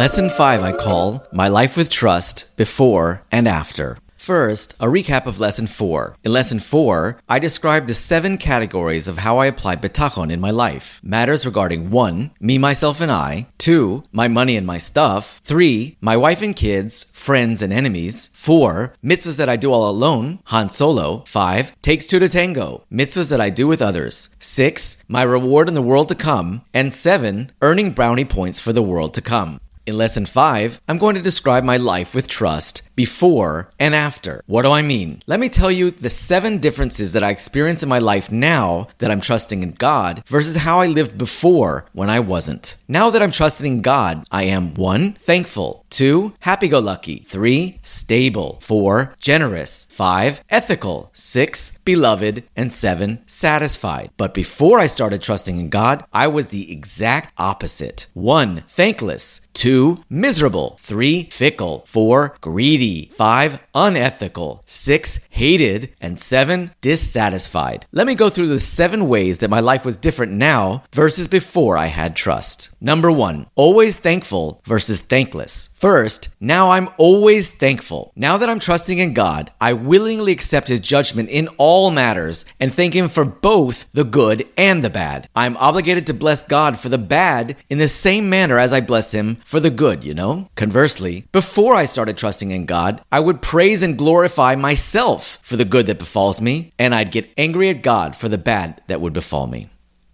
Lesson 5 I call My Life with Trust Before and After. First, a recap of Lesson 4. In Lesson 4, I described the seven categories of how I apply bitachon in my life. Matters regarding 1. Me, myself, and I. 2. My money and my stuff. 3. My wife and kids, friends and enemies. 4. Mitzvahs that I do all alone, Han Solo. 5. Takes two to tango, mitzvahs that I do with others. 6. My reward in the world to come. And 7. Earning brownie points for the world to come. In lesson 5, I'm going to describe my life with trust before and after. What do I mean? Let me tell you the seven differences that I experience in my life now that I'm trusting in God versus how I lived before when I wasn't. Now that I'm trusting in God, I am 1. thankful, 2. happy go lucky, 3. stable, 4. generous, 5. ethical, 6. beloved, and 7. satisfied. But before I started trusting in God, I was the exact opposite. 1. thankless, 2. miserable, 3. fickle, 4. greedy, 5. Unethical. 6. Hated. And 7. Dissatisfied. Let me go through the seven ways that my life was different now versus before I had trust. Number 1. Always thankful versus thankless. First, now I'm always thankful. Now that I'm trusting in God, I willingly accept His judgment in all matters and thank Him for both the good and the bad. I'm obligated to bless God for the bad in the same manner as I bless Him for the good, you know? Conversely, before I started trusting in God, I would praise and glorify myself for the good that befalls me, and I'd get angry at God for the bad that would befall me.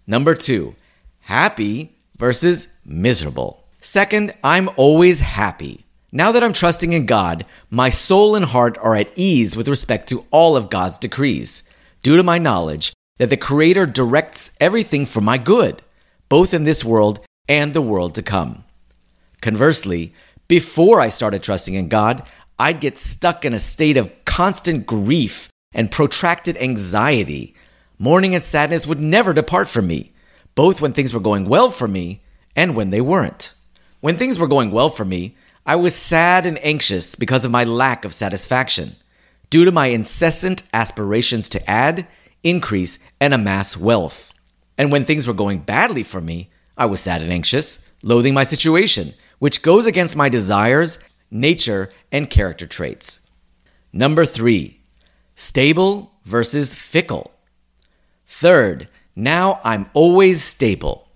Number two, happy versus miserable. Second, I'm always happy. Now that I'm trusting in God, my soul and heart are at ease with respect to all of God's decrees, due to my knowledge that the Creator directs everything for my good, both in this world and the world to come. Conversely, before I started trusting in God, I'd get stuck in a state of constant grief and protracted anxiety. Mourning and sadness would never depart from me, both when things were going well for me and when they weren't. When things were going well for me, I was sad and anxious because of my lack of satisfaction, due to my incessant aspirations to add, increase, and amass wealth. And when things were going badly for me, I was sad and anxious, loathing my situation, which goes against my desires, nature, and character traits. Number three, stable versus fickle. Third, now I'm always stable.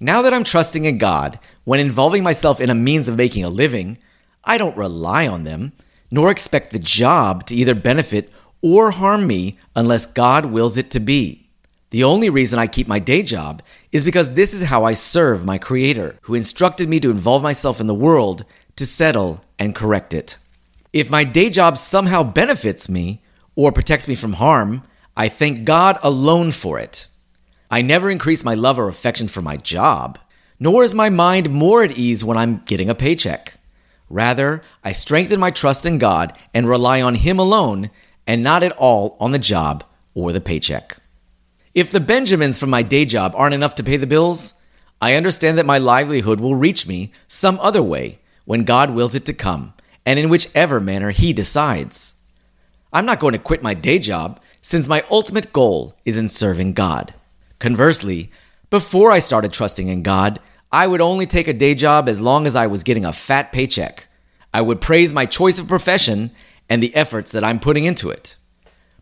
Now that I'm trusting in God, when involving myself in a means of making a living, I don't rely on them, nor expect the job to either benefit or harm me unless God wills it to be. The only reason I keep my day job is because this is how I serve my Creator, who instructed me to involve myself in the world to settle and correct it. If my day job somehow benefits me or protects me from harm, I thank God alone for it. I never increase my love or affection for my job nor is my mind more at ease when I'm getting a paycheck. Rather, I strengthen my trust in God and rely on Him alone and not at all on the job or the paycheck. If the Benjamins from my day job aren't enough to pay the bills, I understand that my livelihood will reach me some other way when God wills it to come and in whichever manner He decides. I'm not going to quit my day job since my ultimate goal is in serving God. Conversely, before I started trusting in God, I would only take a day job as long as I was getting a fat paycheck. I would praise my choice of profession and the efforts that I'm putting into it.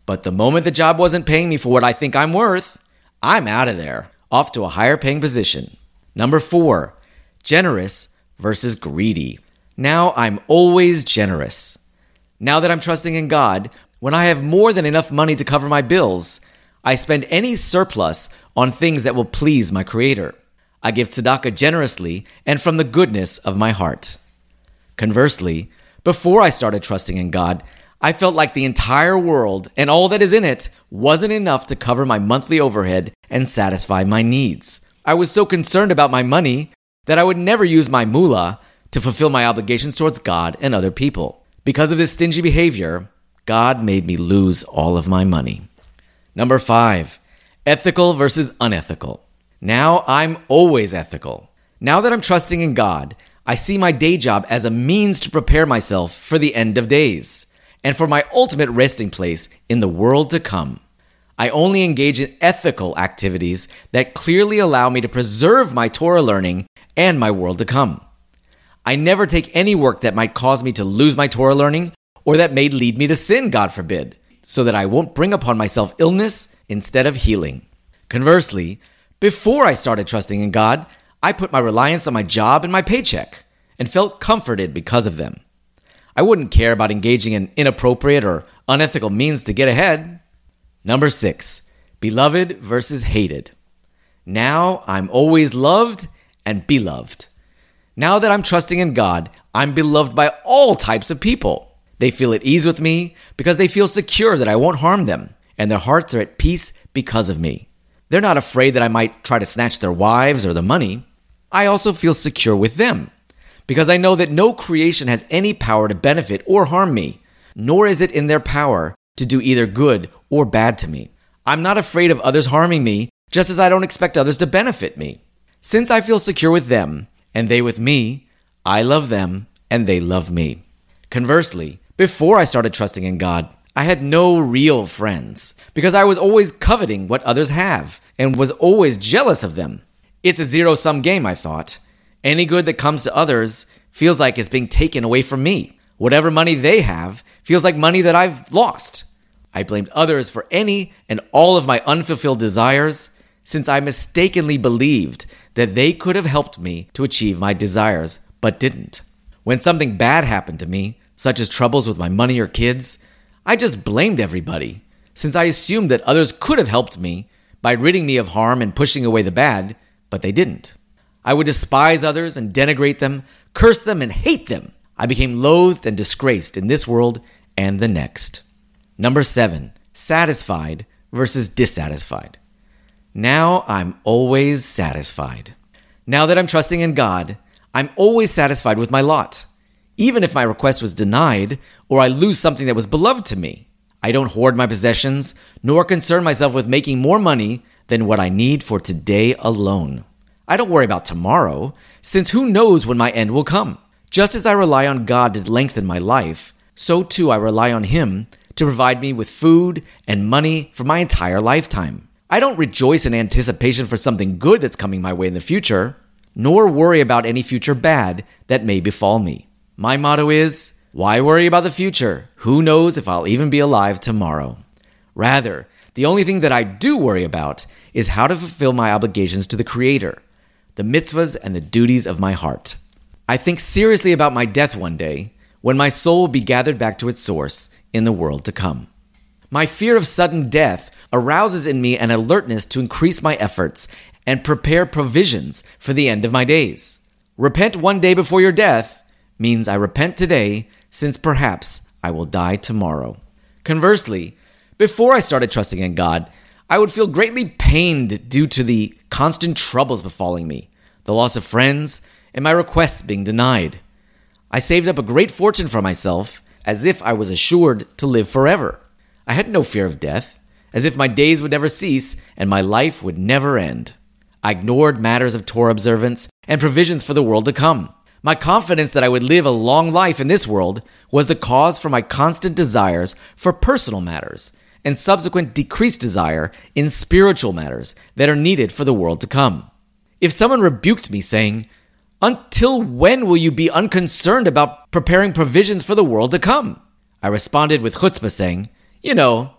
But the moment the job wasn't paying me for what I think I'm worth, I'm out of there, off to a higher paying position. Number four, generous versus greedy. Now I'm always generous. Now that I'm trusting in God, when I have more than enough money to cover my bills, I spend any surplus on things that will please my Creator. I give tzedakah generously and from the goodness of my heart. Conversely, before I started trusting in God, I felt like the entire world and all that is in it wasn't enough to cover my monthly overhead and satisfy my needs. I was so concerned about my money that I would never use my moolah to fulfill my obligations towards God and other people. Because of this stingy behavior, God made me lose all of my money. Number five, ethical versus unethical. Now I'm always ethical. Now that I'm trusting in God, I see my day job as a means to prepare myself for the end of days and for my ultimate resting place in the world to come. I only engage in ethical activities that clearly allow me to preserve my Torah learning and my world to come. I never take any work that might cause me to lose my Torah learning or that may lead me to sin, God forbid, so that I won't bring upon myself illness instead of healing. Conversely, before I started trusting in God, I put my reliance on my job and my paycheck and felt comforted because of them. I wouldn't care about engaging in inappropriate or unethical means to get ahead. Number six, beloved versus hated. Now I'm always loved and beloved. Now that I'm trusting in God, I'm beloved by all types of people. They feel at ease with me because they feel secure that I won't harm them, and their hearts are at peace because of me. They're not afraid that I might try to snatch their wives or the money. I also feel secure with them because I know that no creation has any power to benefit or harm me, nor is it in their power to do either good or bad to me. I'm not afraid of others harming me, just as I don't expect others to benefit me. Since I feel secure with them, and they with me, I love them and they love me. Conversely, before I started trusting in God, I had no real friends because I was always coveting what others have and was always jealous of them. It's a zero sum game, I thought. Any good that comes to others feels like it's being taken away from me. Whatever money they have feels like money that I've lost. I blamed others for any and all of my unfulfilled desires since I mistakenly believed that they could have helped me to achieve my desires, but didn't. When something bad happened to me, such as troubles with my money or kids, I just blamed everybody, since I assumed that others could have helped me by ridding me of harm and pushing away the bad, but they didn't. I would despise others and denigrate them, curse them and hate them. I became loathed and disgraced in this world and the next. Number seven, satisfied versus dissatisfied. Now I'm always satisfied. Now that I'm trusting in God, I'm always satisfied with my lot, even if my request was denied or I lose something that was beloved to me. I don't hoard my possessions, nor concern myself with making more money than what I need for today alone. I don't worry about tomorrow, since who knows when my end will come. Just as I rely on God to lengthen my life, so too I rely on Him to provide me with food and money for my entire lifetime. I don't rejoice in anticipation for something good that's coming my way in the future, nor worry about any future bad that may befall me. My motto is why worry about the future? Who knows if I'll even be alive tomorrow? Rather, the only thing that I do worry about is how to fulfill my obligations to the Creator, the mitzvahs and the duties of my heart. I think seriously about my death one day when my soul will be gathered back to its source in the world to come. My fear of sudden death arouses in me an alertness to increase my efforts and prepare provisions for the end of my days. Repent one day before your death means I repent today, since perhaps I will die tomorrow. Conversely, before I started trusting in God, I would feel greatly pained due to the constant troubles befalling me, the loss of friends, and my requests being denied. I saved up a great fortune for myself as if I was assured to live forever. I had no fear of death as if my days would never cease and my life would never end. I ignored matters of Torah observance and provisions for the world to come. My confidence that I would live a long life in this world was the cause for my constant desires for personal matters and subsequent decreased desire in spiritual matters that are needed for the world to come. If someone rebuked me saying, Until when will you be unconcerned about preparing provisions for the world to come? I responded with chutzpah saying, You know,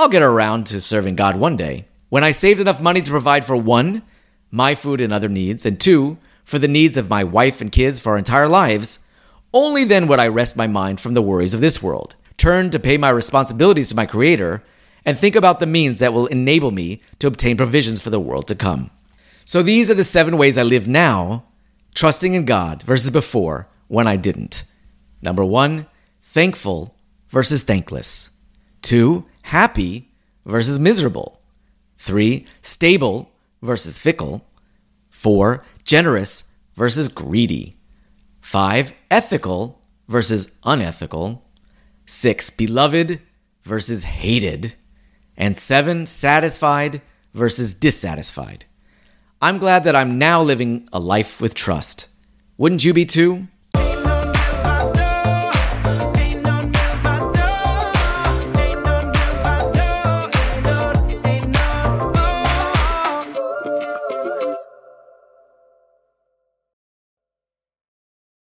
I'll get around to serving God one day. When I saved enough money to provide for one, my food and other needs, and two, for the needs of my wife and kids for our entire lives, only then would I rest my mind from the worries of this world, turn to pay my responsibilities to my Creator, and think about the means that will enable me to obtain provisions for the world to come. So these are the seven ways I live now, trusting in God versus before when I didn't. Number one, thankful versus thankless. Two, happy versus miserable. Three, stable versus fickle. Four, generous versus greedy. Five, ethical versus unethical. Six, beloved versus hated. And seven, satisfied versus dissatisfied. I'm glad that I'm now living a life with trust. Wouldn't you be too?